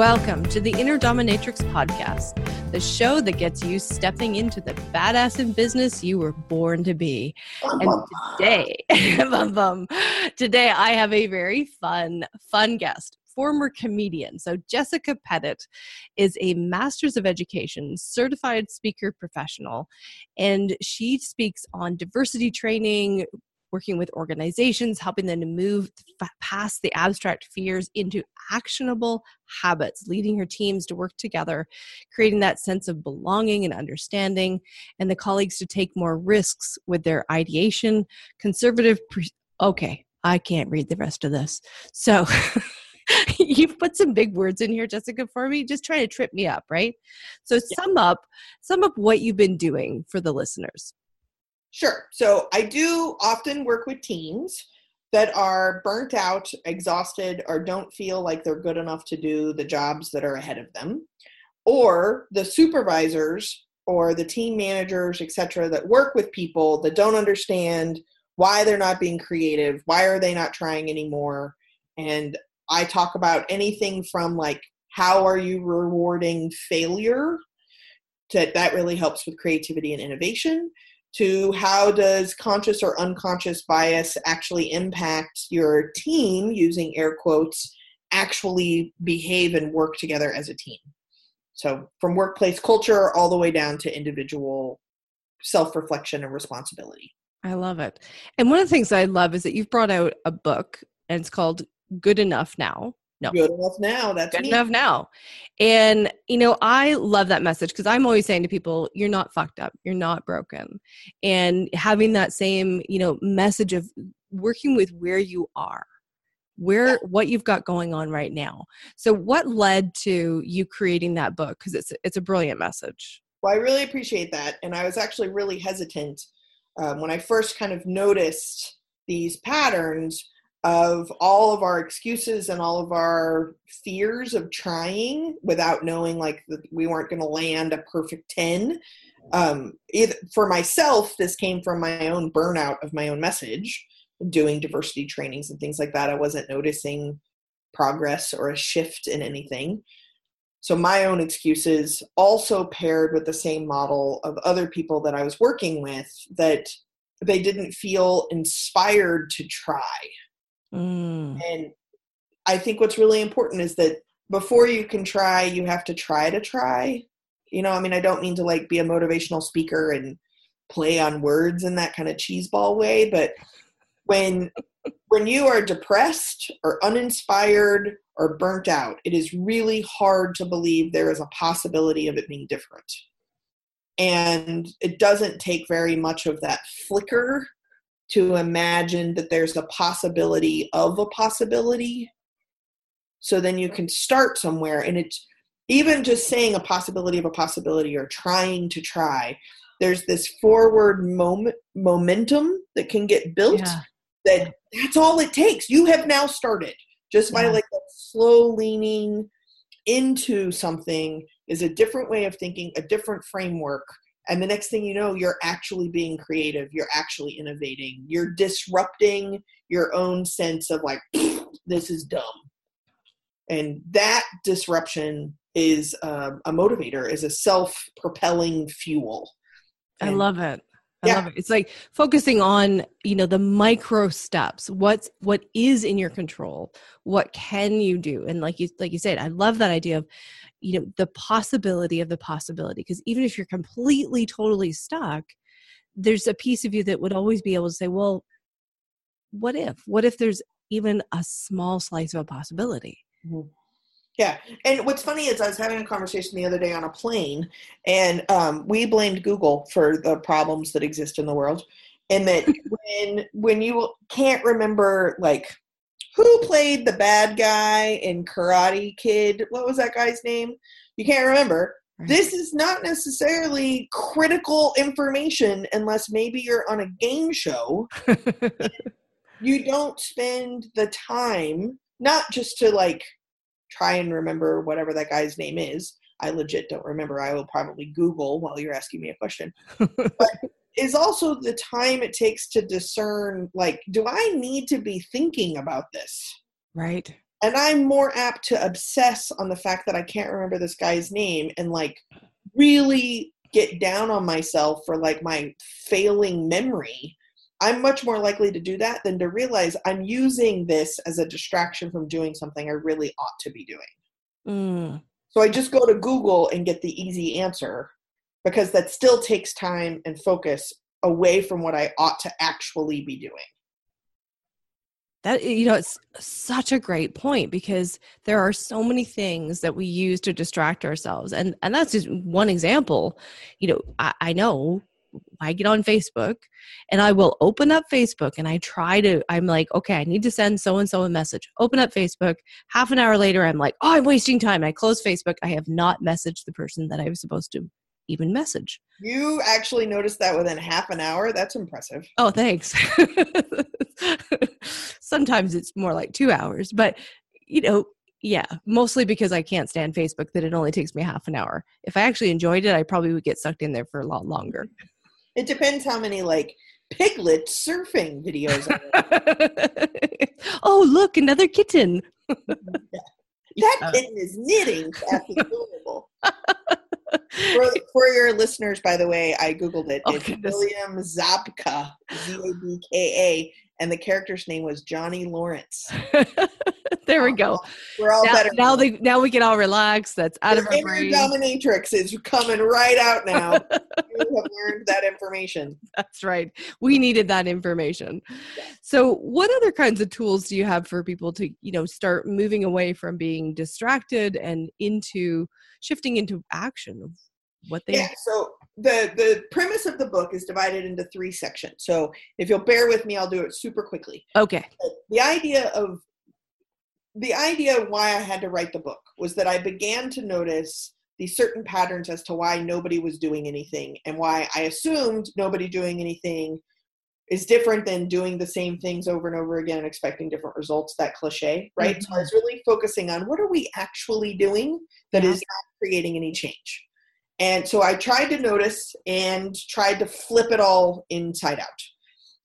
Welcome to the Inner Dominatrix podcast, the show that gets you stepping into the badass in business you were born to be. And today, bum, bum, today I have a very fun, fun guest, former comedian. So Jessica Pettitt is a master's of education, certified speaker professional, and she speaks on diversity training, working with organizations, helping them to move past the abstract fears into actionable habits, leading her teams to work together, creating that sense of belonging and understanding, and the colleagues to take more risks with their ideation, conservative. Pre- okay, I can't read the rest of this. So. you've put some big words in here jessica for me just trying to trip me up right so sum up sum up what you've been doing for the listeners Sure. So I do often work with teams that are burnt out, exhausted, or don't feel like they're good enough to do the jobs that are ahead of them, or the supervisors or the team managers, etc., that work with people that don't understand why they're not being creative, why are they not trying anymore, and I talk about anything from like how are you rewarding failure That that really helps with creativity and innovation to how does conscious or unconscious bias actually impact your team using air quotes actually behave and work together as a team? So from workplace culture all the way down to individual self-reflection and responsibility. I love it. And one of the things i love is that you've brought out a book and it's called good enough now no. Good enough now. That's good me. enough now. And you know, I love that message because I'm always saying to people, you're not fucked up, you're not broken. And having that same, you know, message of working with where you are, where yeah. what you've got going on right now. So what led to you creating that book? Because it's it's a brilliant message. Well, I really appreciate that. And I was actually really hesitant um, when I first kind of noticed these patterns of all of our excuses and all of our fears of trying without knowing like that we weren't going to land a perfect 10 um, it, for myself this came from my own burnout of my own message doing diversity trainings and things like that. I wasn't noticing progress or a shift in anything. So my own excuses also paired with the same model of other people that i was working with that they didn't feel inspired to try Mm. And I think what's really important is that before you can try, you have to try to try. You know, I mean, I don't mean to like be a motivational speaker and play on words in that kind of cheeseball way, but when when you are depressed or uninspired or burnt out, it is really hard to believe there is a possibility of it being different. And it doesn't take very much of that flicker to imagine that there's a possibility of a possibility. So then you can start somewhere. And it's even just saying a possibility of a possibility or trying to try, there's this forward moment momentum that can get built yeah. that that's all it takes. You have now started just by yeah. like slow leaning into something is a different way of thinking, a different framework and the next thing you know you're actually being creative you're actually innovating you're disrupting your own sense of like this is dumb. And that disruption is um, a motivator is a self-propelling fuel. And i love it I yeah. love it. It's like focusing on, you know, the micro steps. What's what is in your control? What can you do? And like you like you said, I love that idea of you know the possibility of the possibility because even if you're completely totally stuck there's a piece of you that would always be able to say well what if what if there's even a small slice of a possibility mm-hmm. Yeah and what's funny is i was having a conversation the other day on a plane and um, we blamed google for the problems that exist in the world and that when when you can't remember like who played the bad guy in Karate Kid? What was that guy's name? You can't remember. This is not necessarily critical information unless maybe you're on a game show. you don't spend the time not just to like try and remember whatever that guy's name is. I legit don't remember. I will probably Google while you're asking me a question. but is also the time it takes to discern like do i need to be thinking about this right And I'm more apt to obsess on the fact that I can't remember this guy's name and like really get down on myself for like my failing memory. I'm much more likely to do that than to realize I'm using this as a distraction from doing something I really ought to be doing. Mm. So I just go to Google and get the easy answer because that still takes time and focus away from what I ought to actually be doing. That you know, it's such a great point because there are so many things that we use to distract ourselves, and and that's just one example. You know, I, I know I get on Facebook and I will open up Facebook and I try to, I'm like, okay, I need to send so and so a message. Open up Facebook. Half an hour later, I'm like, oh, I'm wasting time. I close Facebook. I have not messaged the person that I was supposed to even message. You actually noticed that within half an hour? That's impressive. Oh, thanks. Sometimes it's more like two hours, but you know, yeah, mostly because I can't stand Facebook that it only takes me half an hour. If I actually enjoyed it, I probably would get sucked in there for a lot longer. It depends how many like piglet surfing videos. oh, look, another kitten. That kitten is knitting. That's adorable. for, for your listeners, by the way, I googled it. Oh, it's goodness. William Zabka, Z A B K A, and the character's name was Johnny Lawrence. There we go. We're all Now, better. now, they, now we can all relax. That's out of our brain. dominatrix is coming right out now. you have learned that information. That's right. We needed that information. So, what other kinds of tools do you have for people to, you know, start moving away from being distracted and into shifting into action what they Yeah. So the the premise of the book is divided into three sections. So if you'll bear with me, I'll do it super quickly. Okay. the idea of the idea why I had to write the book was that I began to notice these certain patterns as to why nobody was doing anything and why I assumed nobody doing anything is different than doing the same things over and over again and expecting different results that cliche right? So i mm-hmm. was really focusing on what are we actually doing that Yeah. is not creating any change. And so i tried to notice and tried to flip it all inside out.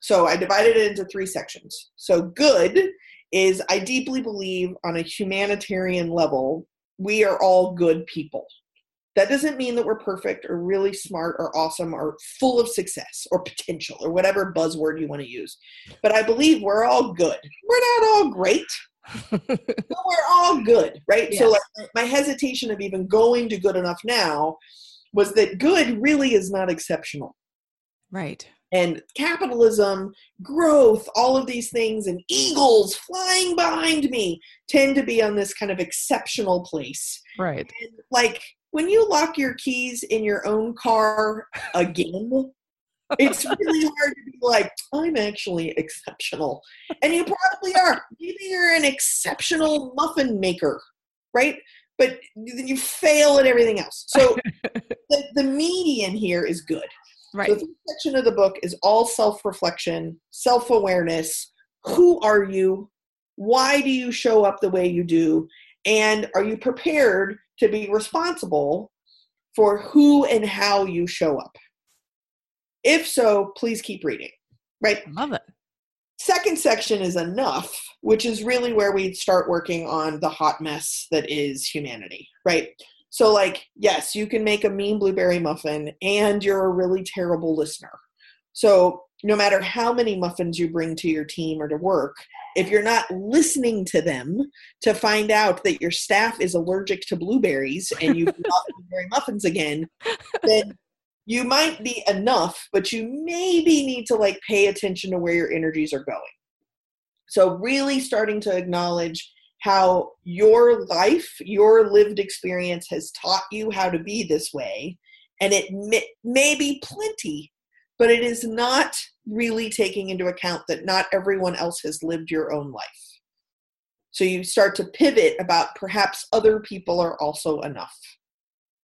So i divided it into three sections. So good is i deeply believe on a humanitarian level we are all good people that doesn't mean that we're perfect or really smart or awesome or full of success or potential or whatever buzzword you want to use. But I believe we're all good. We're not all great, but we're all good, right? So, like, my hesitation of even going to good enough now was that good really is not exceptional. right. And capitalism, growth, all of these things, and eagles flying behind me tend to be on this kind of exceptional place Right. and, like when you lock your keys in your own car again, it's really hard to be like, I'm actually exceptional. And you probably are. Maybe you're an exceptional muffin maker, right? But you fail at everything else. So the, the median here is good. Right. The first section of the book is all self reflection, self awareness. Who are you? Why do you show up the way you do? And are you prepared to be responsible for who and how you show up? If so, please keep reading. Right? Love it. Second section is enough, which is really where we start working on the hot mess that is humanity, right? So, like, yes, you can make a mean blueberry muffin and you're a really terrible listener. So, no matter how many muffins you bring to your team or to work, if you're not listening to them to find out that your staff is allergic to blueberries and you've got blueberry muffins again, then you might be enough, but you maybe need to like pay attention to where your energies are going. So, really starting to acknowledge how your life, your lived experience has taught you how to be this way. And it may, may be plenty, but it is not really taking into account that not everyone else has lived your own life. So you start to pivot about perhaps other people are also enough.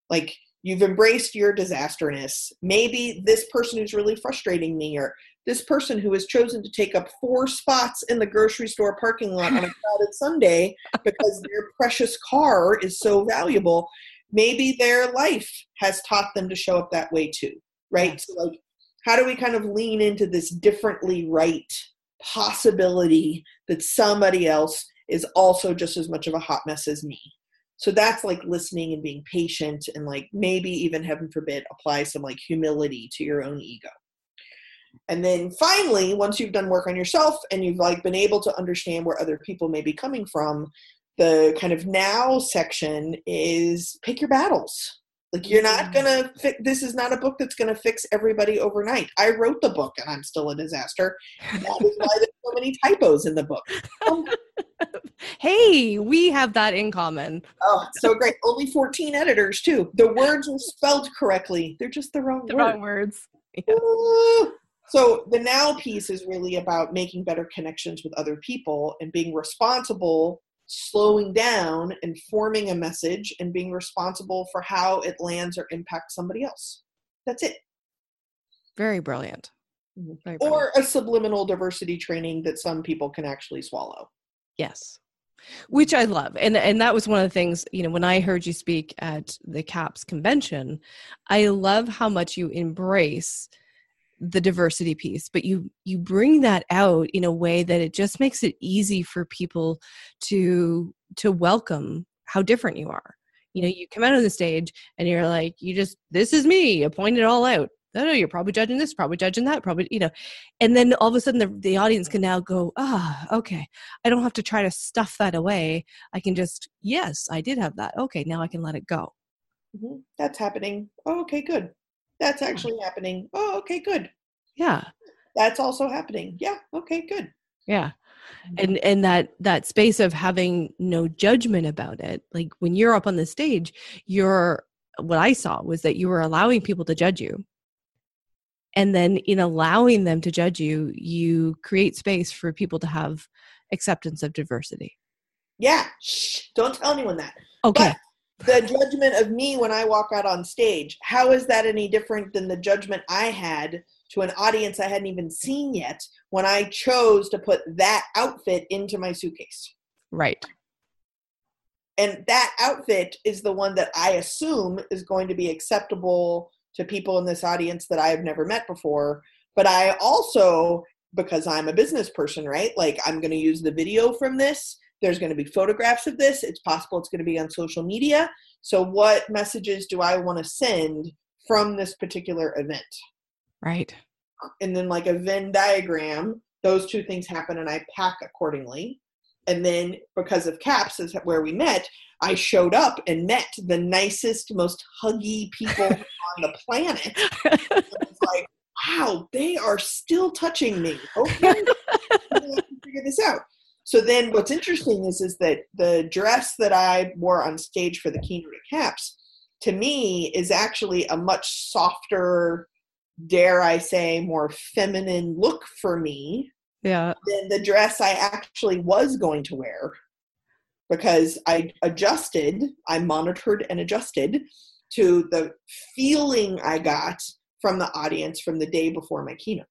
Like you've embraced your disasterness. Maybe this person who's really frustrating me, or this person who has chosen to take up four spots in the grocery store parking lot on a crowded Sunday because their precious car is so valuable. Maybe their life has taught them to show up that way too, right? So, like, how do we kind of lean into this differently right possibility that somebody else is also just as much of a hot mess as me. So that's like listening and being patient and like maybe even heaven forbid apply some like humility to your own ego. And then finally, once you've done work on yourself and you've like been able to understand where other people may be coming from, the kind of now section is pick your battles. Like you're not gonna fi- this is not a book that's gonna fix everybody overnight. I wrote the book and I'm still a disaster. That is why there's so many typos in the book. Um, hey, we have that in common. oh, so great. Only 14 editors too. The words are spelled correctly. They're just the wrong The word. wrong words. Ooh. So the now piece is really about making better connections with other people and being responsible, slowing down and forming a message and being responsible for how it lands or impacts somebody else. That's it. Very brilliant. Mhm. Very brilliant. Or a subliminal diversity training that some people can actually swallow. Yes. Which I love. And and that was one of the things, you know, when I heard you speak at the CAPS convention, I love how much you embrace the diversity piece, but you you bring that out in a way that it just makes it easy for people to to welcome how different you are. You know, you come out on the stage and you're like, you just this is me, you point it all out. No, no, you're probably judging this, probably judging that, probably, you know. And then all of a sudden the, the audience can now go, ah, okay. I don't have to try to stuff that away. I can just, yes, I did have that. Okay, now I can let it go. Mhm. That's happening. Oh, okay, good. That's actually happening. Oh, okay, good. Yeah. That's also happening. Yeah, okay, good. Yeah. Mm-hmm. And and that that space of having no judgment about it. Like when you're up on the stage, you're what I saw was that you were allowing people to judge you. And then in allowing them to judge you, you create space for people to have acceptance of diversity. Yeah, shh, don't tell anyone that. Okay. The judgment of me when I walk out on stage, how is that any different than the judgment I had to an audience I hadn't even seen yet when I chose to put that outfit into my suitcase? right. And that outfit is the one that I assume is going to be acceptable to people in this audience that I have never met before. But I also, because I'm a business person, right? Like I'm going to use the video from this. There's going to be photographs of this. It's possible it's going to be on social media. So, what messages do I want to send from this particular event? Right. and then like a Venn diagram, those two things happen and I pack accordingly. And then because of CAPS is where we met, I showed up and met the nicest, most huggy people on the planet. Like, wow, they are still touching me. Okay. I'm gonna have to figure this out. So then what's interesting is is that the dress that I wore on stage for the keynote at CAPS to me is actually a much softer dare I say, more feminine look for me Yeah. than the dress I actually was going to wear because I adjusted, I monitored and adjusted to the feeling I got from the audience from the day before my keynote.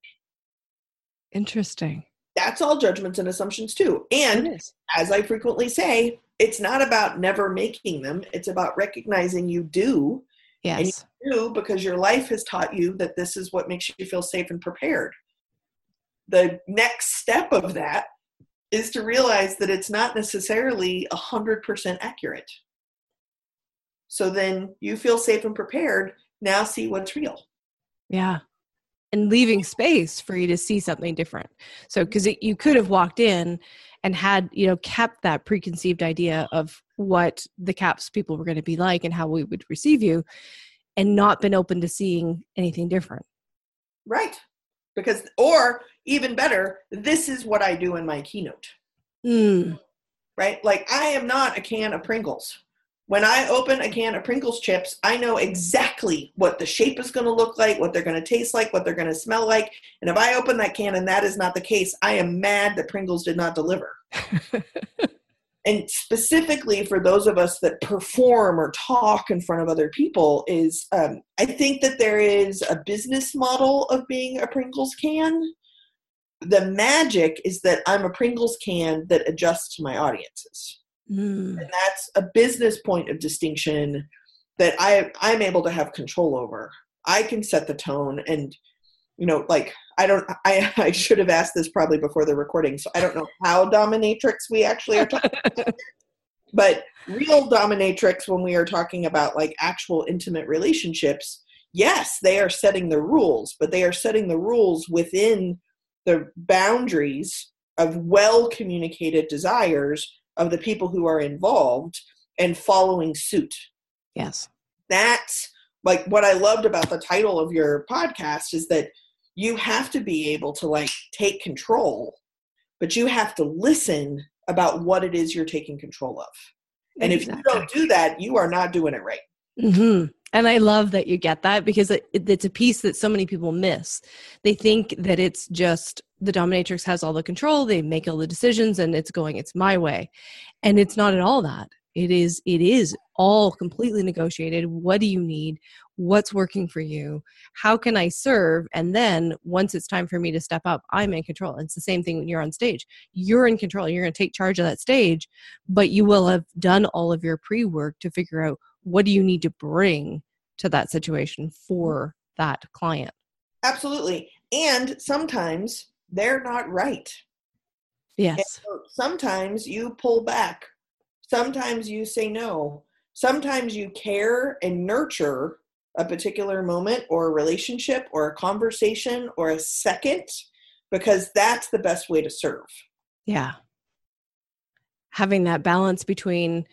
Interesting. That's all judgments and assumptions, too. And as I frequently say, it's not about never making them, it's about recognizing you do Yes. do because your life has taught you that this is what makes you feel safe and prepared. The next step of that is to realize that it's not necessarily 100% accurate. So then you feel safe and prepared. Now see what's real. Yeah. And leaving space for you to see something different. So, because you could have walked in and had, you know, kept that preconceived idea of what the CAPS people were going to be like and how we would receive you and not been open to seeing anything different. Right. Because, or even better, this is what I do in my keynote. Mm, right? Like I am not a can of Pringles. When I open a can of Pringles chips, I know exactly what the shape is going to look like, what they're going to taste like, what they're going to smell like. And if I open that can and that is not the case, I am mad that Pringles did not deliver. and specifically for those of us that perform or talk in front of other people is um, i think that there is a business model of being a pringles can the magic is that i'm a pringles can that adjusts to my audiences mm, and that's a business point of distinction that i i'm able to have control over i can set the tone and you know, like I don't, I, I should have asked this probably before the recording, so I don't know how dominatrix we actually are talking about. But real dominatrix, when we are talking about like actual intimate relationships, yes, they are setting the rules, but they are setting the rules within the boundaries of well communicated desires of the people who are involved and following suit. Yes. That's like what I loved about the title of your podcast is that you have to be able to like take control, but you have to listen about what it is you're taking control of. And exactly. if you don't do that, you are not doing it right. Mm-hmm. And I love that you get that because it, it's a piece that so many people miss. They think that it's just the dominatrix has all the control, they make all the decisions, and it's going, it's my way. And it's not at all that. It is, it is all completely negotiated. What do you need? What's working for you? How can I serve? And then once it's time for me to step up, I'm in control. It's the same thing when you're on stage. You're in control. You're going to take charge of that stage, but you will have done all of your pre work to figure out what do you need to bring to that situation for that client. Absolutely. And sometimes they're not right. Yes. So sometimes you pull back. Sometimes you say no sometimes you care and nurture a particular moment or a relationship or a conversation or a second because that's the best way to serve. Yeah. Having that balance between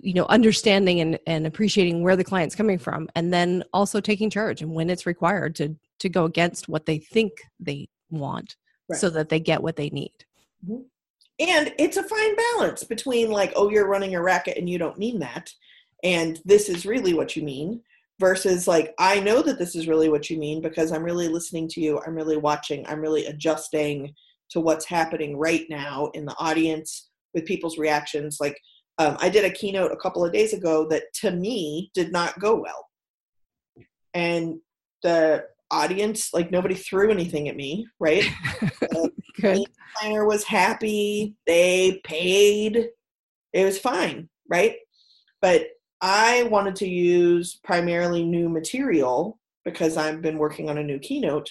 you know understanding and, and appreciating where the client's coming from and then also taking charge and when it's required to to go against what they think they want right. so that they get what they need. Mm-hmm and it's a fine balance between like oh you're running a racket and you don't mean that and this is really what you mean versus like i know that this is really what you mean because i'm really listening to you i'm really watching i'm really adjusting to what's happening right now in the audience with people's reactions like um, i did a keynote a couple of days ago that to me did not go well and the audience like nobody threw anything at me right? Good. planner was happy they paid it was fine right? But i wanted to use primarily new material because i've been working on a new keynote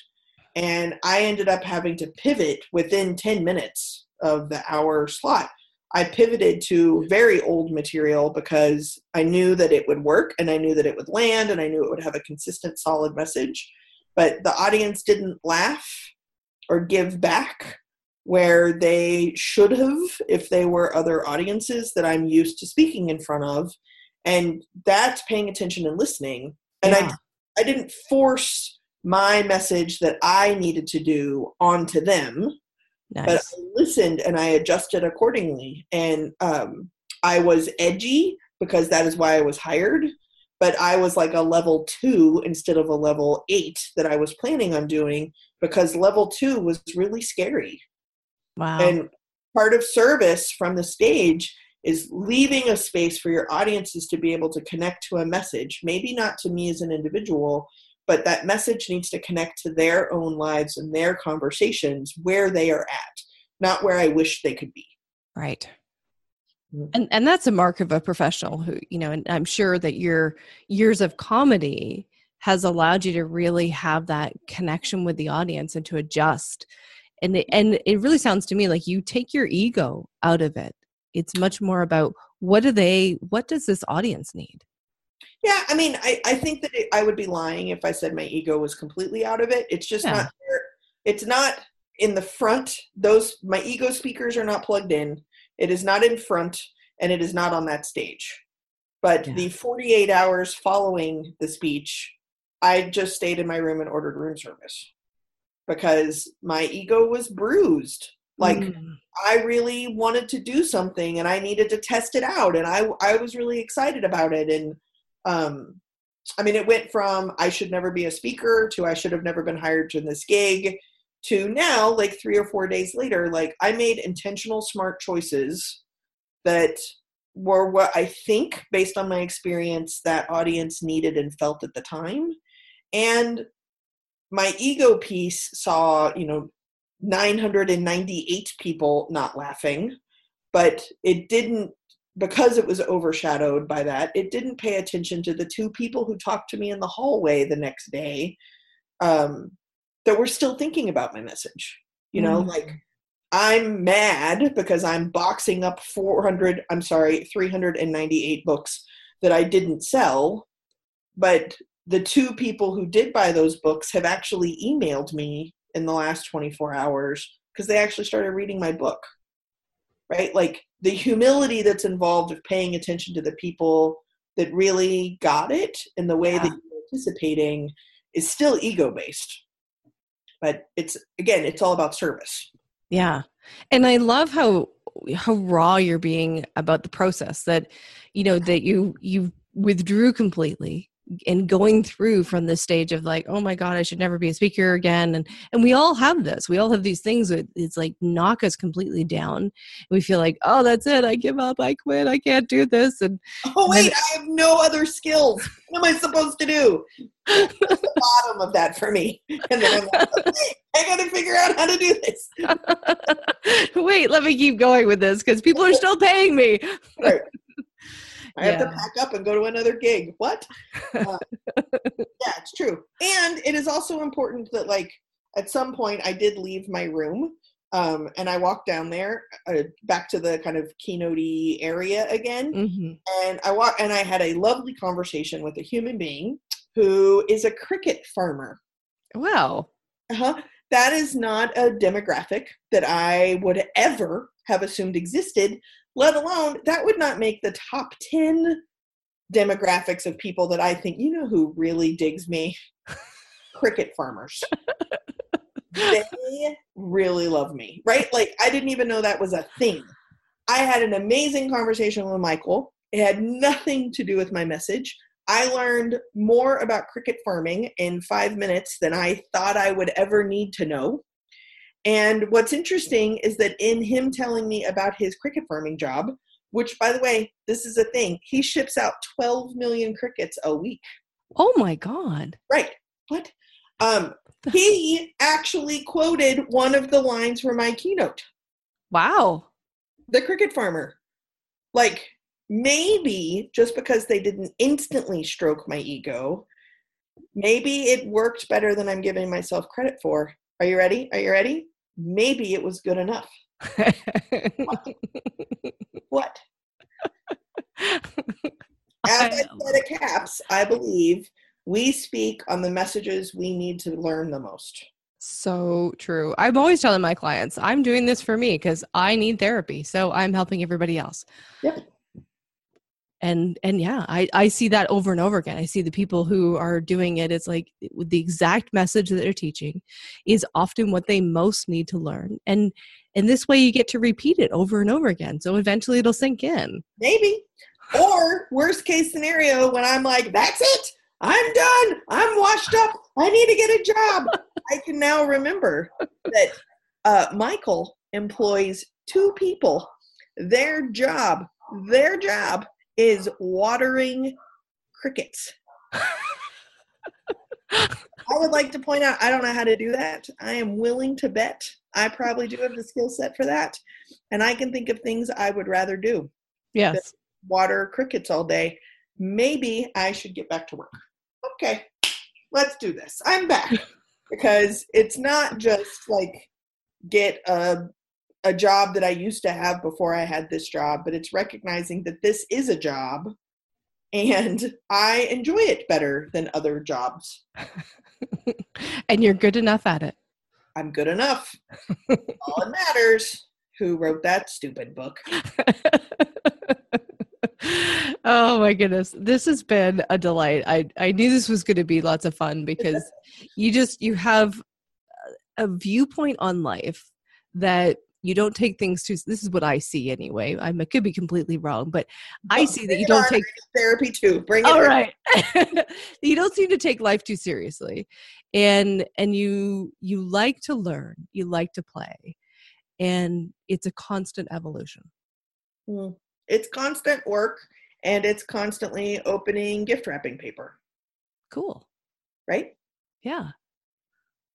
and i ended up having to pivot within 10 minutes of the hour slot. I pivoted to very old material because i knew that it would work and i knew that it would land and i knew it would have a consistent solid message but the audience didn't laugh or give back where they should have if they were other audiences that I'm used to speaking in front of. And that's paying attention and listening. And yeah. I, I didn't force my message that I needed to do onto them, nice. but I listened and I adjusted accordingly. And um, I was edgy because that is why I was hired but I was like a level two instead of a level eight that I was planning on doing because level two was really scary. Wow. And part of service from the stage is leaving a space for your audiences to be able to connect to a message, maybe not to me as an individual, but that message needs to connect to their own lives and their conversations where they are at, not where I wish they could be. Right. And and that's a mark of a professional who you know and i'm sure that your years of comedy has allowed you to really have that connection with the audience and to adjust. And it, and it really sounds to me like you take your ego out of it. It's much more about what do they what does this audience need? Yeah i mean i, I think that it, i would be lying if i said my ego was completely out of it. It's just yeah. not it's not in the front. Those my ego speakers are not plugged in it is not in front and it is not on that stage. But yeah. the 48 hours following the speech, I just stayed in my room and ordered room service because my ego was bruised. Like mm. I really wanted to do something and I needed to test it out and I I was really excited about it and um I mean it went from I should never be a speaker to I should have never been hired to this gig to now like 3 or 4 days later like I made intentional smart choices that were what I think, based on my experience, that audience needed and felt at the time. And my ego piece saw, you know, 998 people not laughing, but it didn't, because it was overshadowed by that, it didn't pay attention to the two people who talked to me in the hallway the next day. Um, that were still thinking about my message. You know, Mm. like I'm mad because I'm boxing up 400, I'm sorry, 398 books that I didn't sell. But the two people who did buy those books have actually emailed me in the last 24 hours because they actually started reading my book. Right? Like the humility that's involved of paying attention to the people that really got it in the way Yeah. that you're anticipating is still ego based. But it's again, it's all about service. Yeah. And I love how how raw you're being about the process that you know that you you withdrew completely and going through from the stage of like oh my god I should never be a speaker again and and we all have this we all have these things that it's like knock us completely down we feel like oh that's it I give up I quit I can't do this and Oh And- wait, I have no other skills. What am I supposed to do? That's the bottom of that for me. And then I'm like, okay, I gotta figure out how to do this. wait let me keep going with this because people are still paying me Right. I have to pack up and go to another gig. What? Uh, yeah, it's true. And it is also important that, like, at some point, I did leave my room, um, and I walked down there uh, back to the kind of keynote area again. Mhm. and I walked and I had a lovely conversation with a human being who is a cricket farmer. wow Uh-huh. That is not a demographic that I would ever have assumed existed, let alone that would not make the top 10 demographics of people that I think, you know, who really digs me? cricket farmers. they really love me, right? Like, I didn't even know that was a thing. I had an amazing conversation with Michael. It had nothing to do with my message. I learned more about cricket farming in five minutes than I thought I would ever need to know. And what's interesting is that in him telling me about his cricket farming job, which by the way, this is a thing, he ships out 12 million crickets a week. oh my god Right. What? Um, he actually quoted one of the lines from my keynote wow the cricket farmer. Like, maybe just because they didn't instantly stroke my ego, maybe it worked better than I'm giving myself credit for. Are you ready? Are you ready? Maybe it was good enough. What? As I said CAPS, I believe we speak on the messages we need to learn the most. so true. I'm always telling my clients, I'm doing this for me because I need therapy. So I'm helping everybody else. Yep. And and yeah, I, I see that over and over again. I see the people who are doing it. It's like the exact message that they're teaching is often what they most need to learn. And and this way you get to repeat it over and over again. So eventually it'll sink in. Maybe. Or worst case scenario, when I'm like, that's it, I'm done, I'm washed up, I need to get a job. I can now remember that uh, Michael employs two people. Their job, their job is watering crickets. I would like to point out I don't know how to do that. I am willing to bet I probably do have the skill set for that. And I can think of things I would rather do Yes. water crickets all day. Maybe I should get back to work. Okay, let's do this. I'm back because it's not just like get a a job that I used to have before I had this job, but it's recognizing that this is a job and I enjoy it better than other jobs. and you're good enough at it. I'm good enough. All it matters. Who wrote that stupid book? oh my goodness this has been a delight i i knew this was going to be lots of fun because you just you have a viewpoint on life that you don't take things too this is what i see anyway i could be completely wrong but i see that you don't take therapy too. Bring it. all right you don't seem to take life too seriously and and you you like to learn you like to play and it's a constant evolution Mm. It's constant work and it's constantly opening gift wrapping paper, cool right? yeah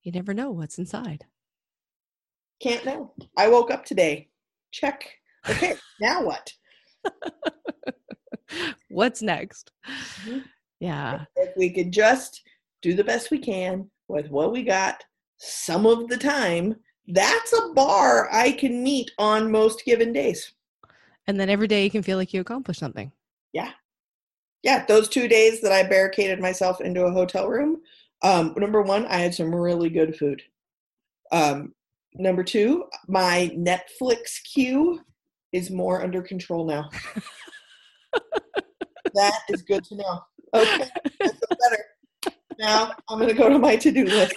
you never know what's inside Can't know. I woke up today. Check. Okay, now what? what's next Mhm. yeah If we could just do the best we can with what we got, some of the time, that's a bar I can meet on most given days. And then every day you can feel like you accomplished something. Yeah. Yeah. Those two days that I barricaded myself into a hotel room, um, number one, I had some really good food. Um, number two, my Netflix queue is more under control now. that is good to know. Okay, that's better. Now I'm going to go to my to-do list.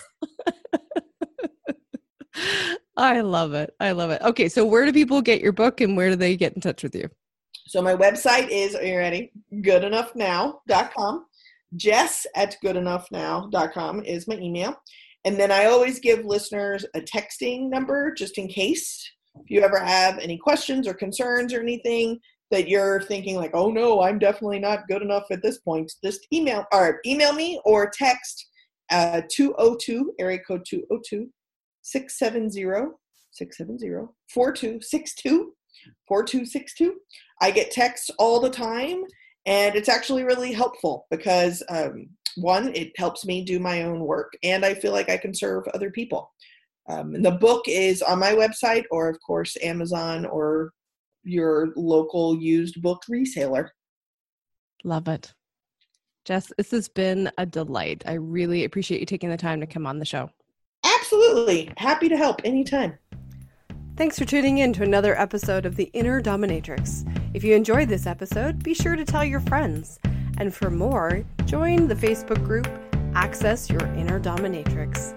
I love it. I love it. Okay, so where do people get your book and where do they get in touch with you? So my website is, are you ready? Goodenoughnow.com. Jess at goodenoughnow.com is my email. And then I always give listeners a texting number just in case if you ever have any questions or concerns or anything that you're thinking like, oh no, I'm definitely not good enough at this point, just email or email me or text uh, 202, area code 202 670 670 4262 4262. I get texts all the time and it's actually really helpful because um, one, it helps me do my own work and I feel like I can serve other people. Um, and the book is on my website, or of course, Amazon or your local used book reseller. Love it. Jess, this has been a delight. I really appreciate you taking the time to come on the show. Absolutely. Happy to help anytime. Thanks for tuning in to another episode of The Inner Dominatrix. If you enjoyed this episode, be sure to tell your friends. And for more, join the Facebook group Access Your Inner Dominatrix.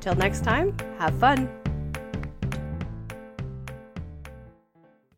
Till next time, have fun.